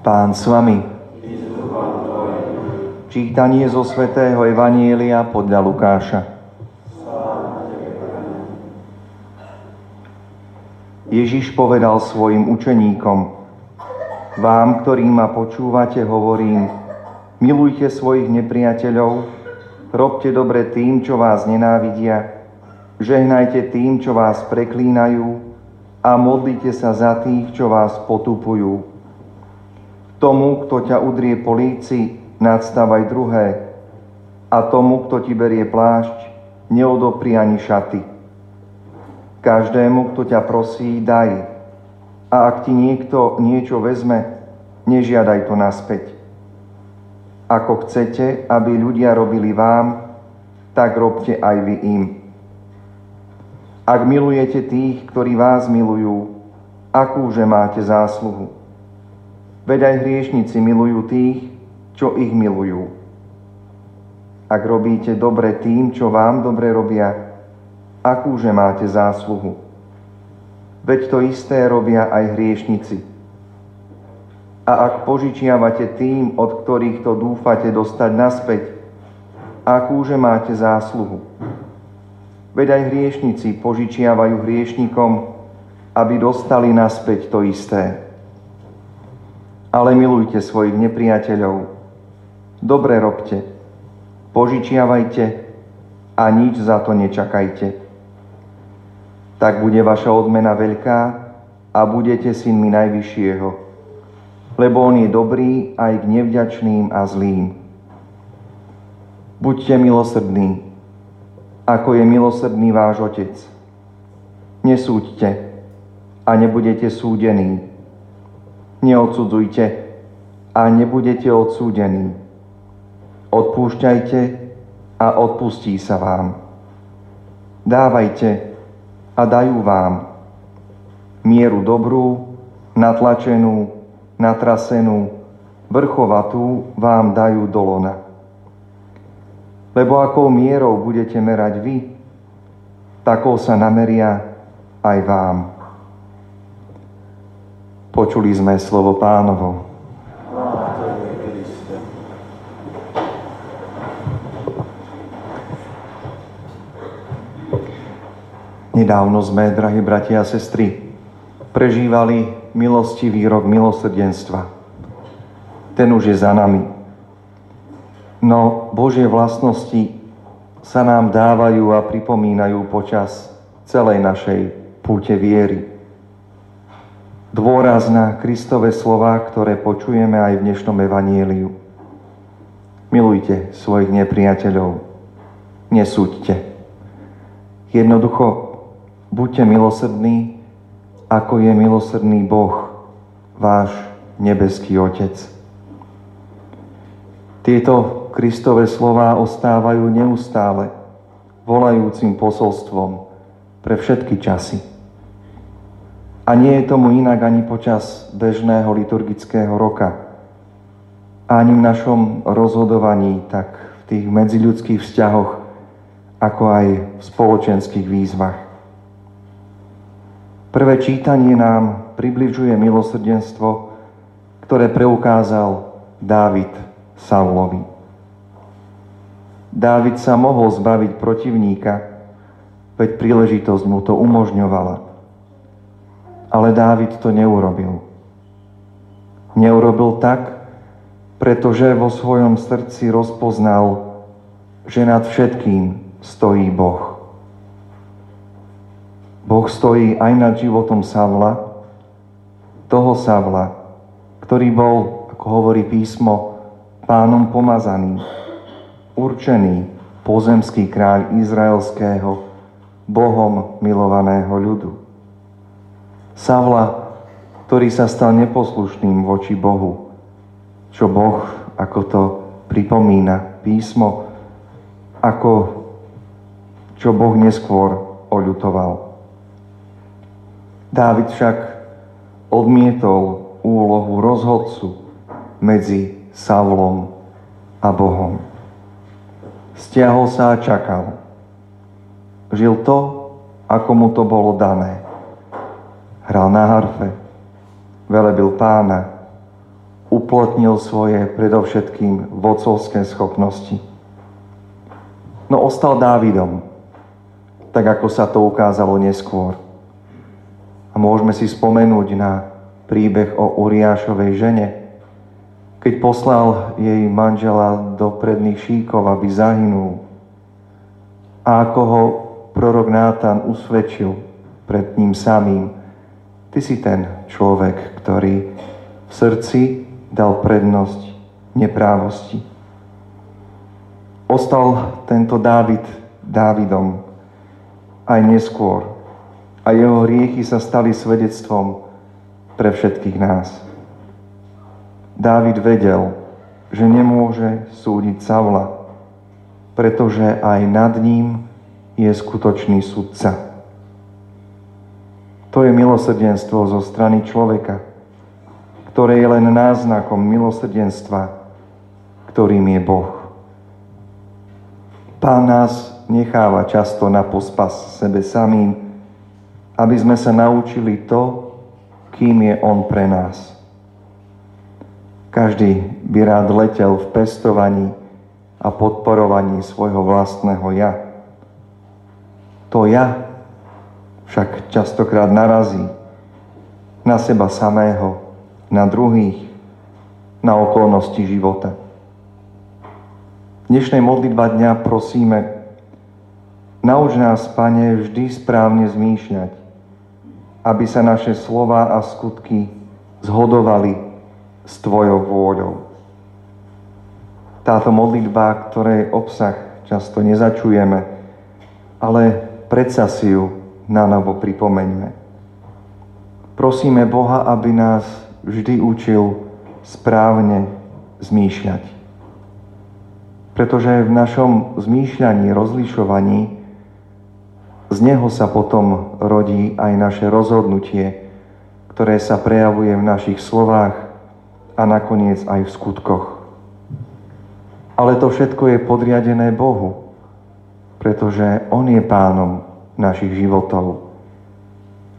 Pán s vami. Čítanie zo svätého Evanielia podľa Lukáša. Ježiš povedal svojim učeníkom, vám, ktorí ma počúvate, hovorím, milujte svojich nepriateľov, robte dobre tým, čo vás nenávidia, žehnajte tým, čo vás preklínajú a modlite sa za tých, čo vás potupujú Tomu, kto ťa udrie po líci, nadstávaj druhé. A tomu, kto ti berie plášť, neodopri ani šaty. Každému, kto ťa prosí, daj. A ak ti niekto niečo vezme, nežiadaj to naspäť. Ako chcete, aby ľudia robili vám, tak robte aj vy im. Ak milujete tých, ktorí vás milujú, akúže máte zásluhu? Veď aj hriešnici milujú tých, čo ich milujú. Ak robíte dobre tým, čo vám dobre robia, akúže máte zásluhu? Veď to isté robia aj hriešnici. A ak požičiavate tým, od ktorých to dúfate dostať naspäť, akúže máte zásluhu? Veď aj hriešnici požičiavajú hriešnikom, aby dostali naspäť to isté ale milujte svojich nepriateľov. Dobre robte, požičiavajte a nič za to nečakajte. Tak bude vaša odmena veľká a budete synmi Najvyššieho, lebo On je dobrý aj k nevďačným a zlým. Buďte milosrdní, ako je milosrdný váš Otec. Nesúďte a nebudete súdení neodsudzujte a nebudete odsúdení. Odpúšťajte a odpustí sa vám. Dávajte a dajú vám mieru dobrú, natlačenú, natrasenú, vrchovatú vám dajú do lona. Lebo akou mierou budete merať vy, takou sa nameria aj vám. Počuli sme slovo pánovo. Nedávno sme, drahí bratia a sestry, prežívali milostivý rok milosrdenstva. Ten už je za nami. No Božie vlastnosti sa nám dávajú a pripomínajú počas celej našej púte viery dôraz na Kristove slova, ktoré počujeme aj v dnešnom evanieliu. Milujte svojich nepriateľov, nesúďte. Jednoducho, buďte milosrdní, ako je milosrdný Boh, váš nebeský Otec. Tieto Kristové slova ostávajú neustále volajúcim posolstvom pre všetky časy. A nie je tomu inak ani počas bežného liturgického roka. Ani v našom rozhodovaní, tak v tých medziľudských vzťahoch, ako aj v spoločenských výzvach. Prvé čítanie nám približuje milosrdenstvo, ktoré preukázal Dávid Saulovi. Dávid sa mohol zbaviť protivníka, veď príležitosť mu to umožňovala. Ale Dávid to neurobil. Neurobil tak, pretože vo svojom srdci rozpoznal, že nad všetkým stojí Boh. Boh stojí aj nad životom Savla, toho Savla, ktorý bol, ako hovorí písmo, pánom pomazaný, určený pozemský kráľ izraelského, Bohom milovaného ľudu. Savla, ktorý sa stal neposlušným voči Bohu, čo Boh, ako to pripomína písmo, ako čo Boh neskôr oľutoval. Dávid však odmietol úlohu rozhodcu medzi Savlom a Bohom. Stiahol sa a čakal. Žil to, ako mu to bolo dané hral na harfe, velebil pána, uplotnil svoje predovšetkým vodcovské schopnosti. No ostal Dávidom, tak ako sa to ukázalo neskôr. A môžeme si spomenúť na príbeh o Uriášovej žene, keď poslal jej manžela do predných šíkov, aby zahynul. A ako ho prorok Nátan usvedčil pred ním samým, ty si ten človek, ktorý v srdci dal prednosť neprávosti. Ostal tento Dávid Dávidom aj neskôr a jeho hriechy sa stali svedectvom pre všetkých nás. Dávid vedel, že nemôže súdiť Savla, pretože aj nad ním je skutočný sudca. To je milosrdenstvo zo strany človeka, ktoré je len náznakom milosrdenstva, ktorým je Boh. Pán nás necháva často na pospas sebe samým, aby sme sa naučili to, kým je On pre nás. Každý by rád letel v pestovaní a podporovaní svojho vlastného ja. To ja však častokrát narazí na seba samého, na druhých, na okolnosti života. V dnešnej modlitba dňa prosíme, nauč nás, Pane, vždy správne zmýšľať, aby sa naše slova a skutky zhodovali s Tvojou vôľou. Táto modlitba, ktorej obsah často nezačujeme, ale predsa si ju na novo pripomeňme. Prosíme Boha, aby nás vždy učil správne zmýšľať. Pretože v našom zmýšľaní, rozlišovaní z neho sa potom rodí aj naše rozhodnutie, ktoré sa prejavuje v našich slovách a nakoniec aj v skutkoch. Ale to všetko je podriadené Bohu, pretože On je pánom našich životov,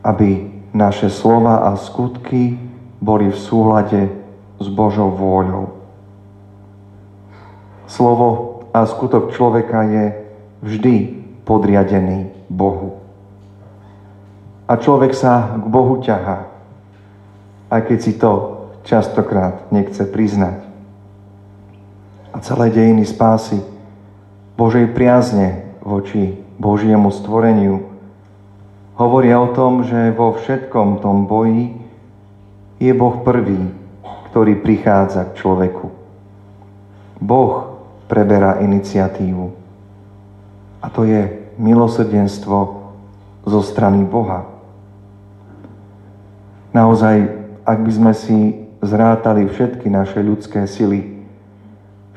aby naše slova a skutky boli v súlade s Božou vôľou. Slovo a skutok človeka je vždy podriadený Bohu. A človek sa k Bohu ťahá, aj keď si to častokrát nechce priznať. A celé dejiny spásy Božej priazne voči Božiemu stvoreniu hovoria o tom, že vo všetkom tom boji je Boh prvý, ktorý prichádza k človeku. Boh preberá iniciatívu. A to je milosrdenstvo zo strany Boha. Naozaj, ak by sme si zrátali všetky naše ľudské sily,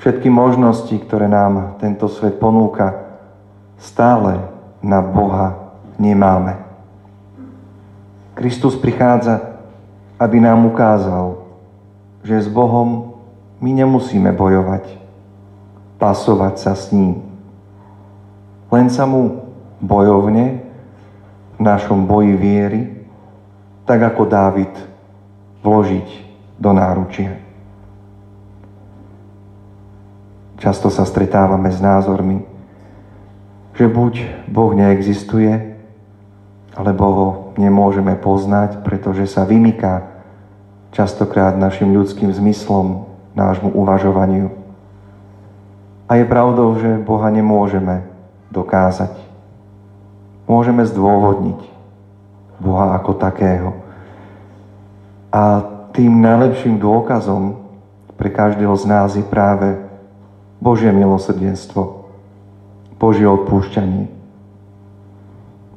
všetky možnosti, ktoré nám tento svet ponúka, stále na Boha nemáme. Kristus prichádza, aby nám ukázal, že s Bohom my nemusíme bojovať, pasovať sa s ním len sa mu bojovne v našom boji viery, tak ako Dávid, vložiť do náručia. Často sa stretávame s názormi, že buď Boh neexistuje, alebo ho nemôžeme poznať, pretože sa vymyká častokrát našim ľudským zmyslom, nášmu uvažovaniu. A je pravdou, že Boha nemôžeme dokázať. Môžeme zdôvodniť Boha ako takého. A tým najlepším dôkazom pre každého z nás je práve Božie milosrdenstvo, Božie odpúšťanie.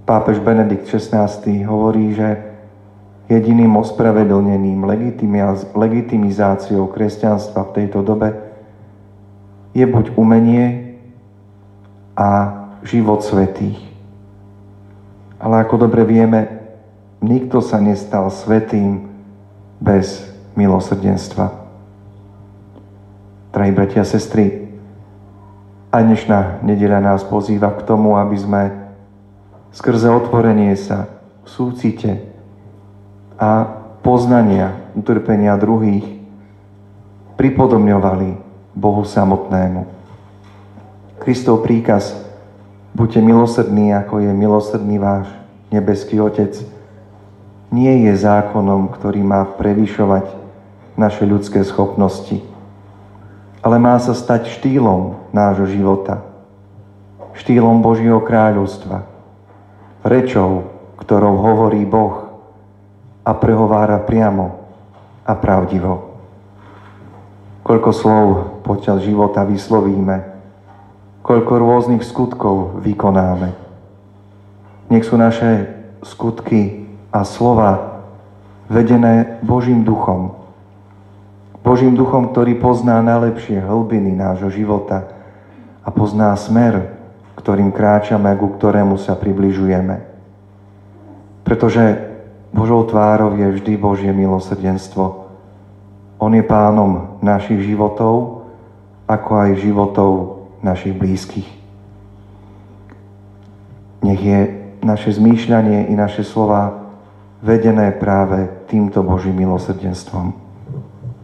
Pápež Benedikt XVI hovorí, že jediným ospravedlneným legitimizáciou kresťanstva v tejto dobe je buď umenie a život svetých. Ale ako dobre vieme, nikto sa nestal svetým bez milosrdenstva. Drahí bratia a sestry, a dnešná nedeľa nás pozýva k tomu, aby sme skrze otvorenie sa v súcite a poznania utrpenia druhých pripodobňovali Bohu samotnému. Kristov príkaz buďte milosrdní, ako je milosrdný váš nebeský Otec, nie je zákonom, ktorý má prevyšovať naše ľudské schopnosti, ale má sa stať štýlom nášho života, štýlom Božieho kráľovstva, rečou, ktorou hovorí Boh a prehovára priamo a pravdivo. Koľko slov počas života vyslovíme, koľko rôznych skutkov vykonáme. Nech sú naše skutky a slova vedené Božím duchom. Božím duchom, ktorý pozná najlepšie hlbiny nášho života a pozná smer, ktorým kráčame ku ktorému sa približujeme. Pretože Božou tvárou je vždy Božie milosrdenstvo. On je pánom našich životov, ako aj životov našich blízkych. Nech je naše zmýšľanie i naše slova vedené práve týmto Božím milosrdenstvom.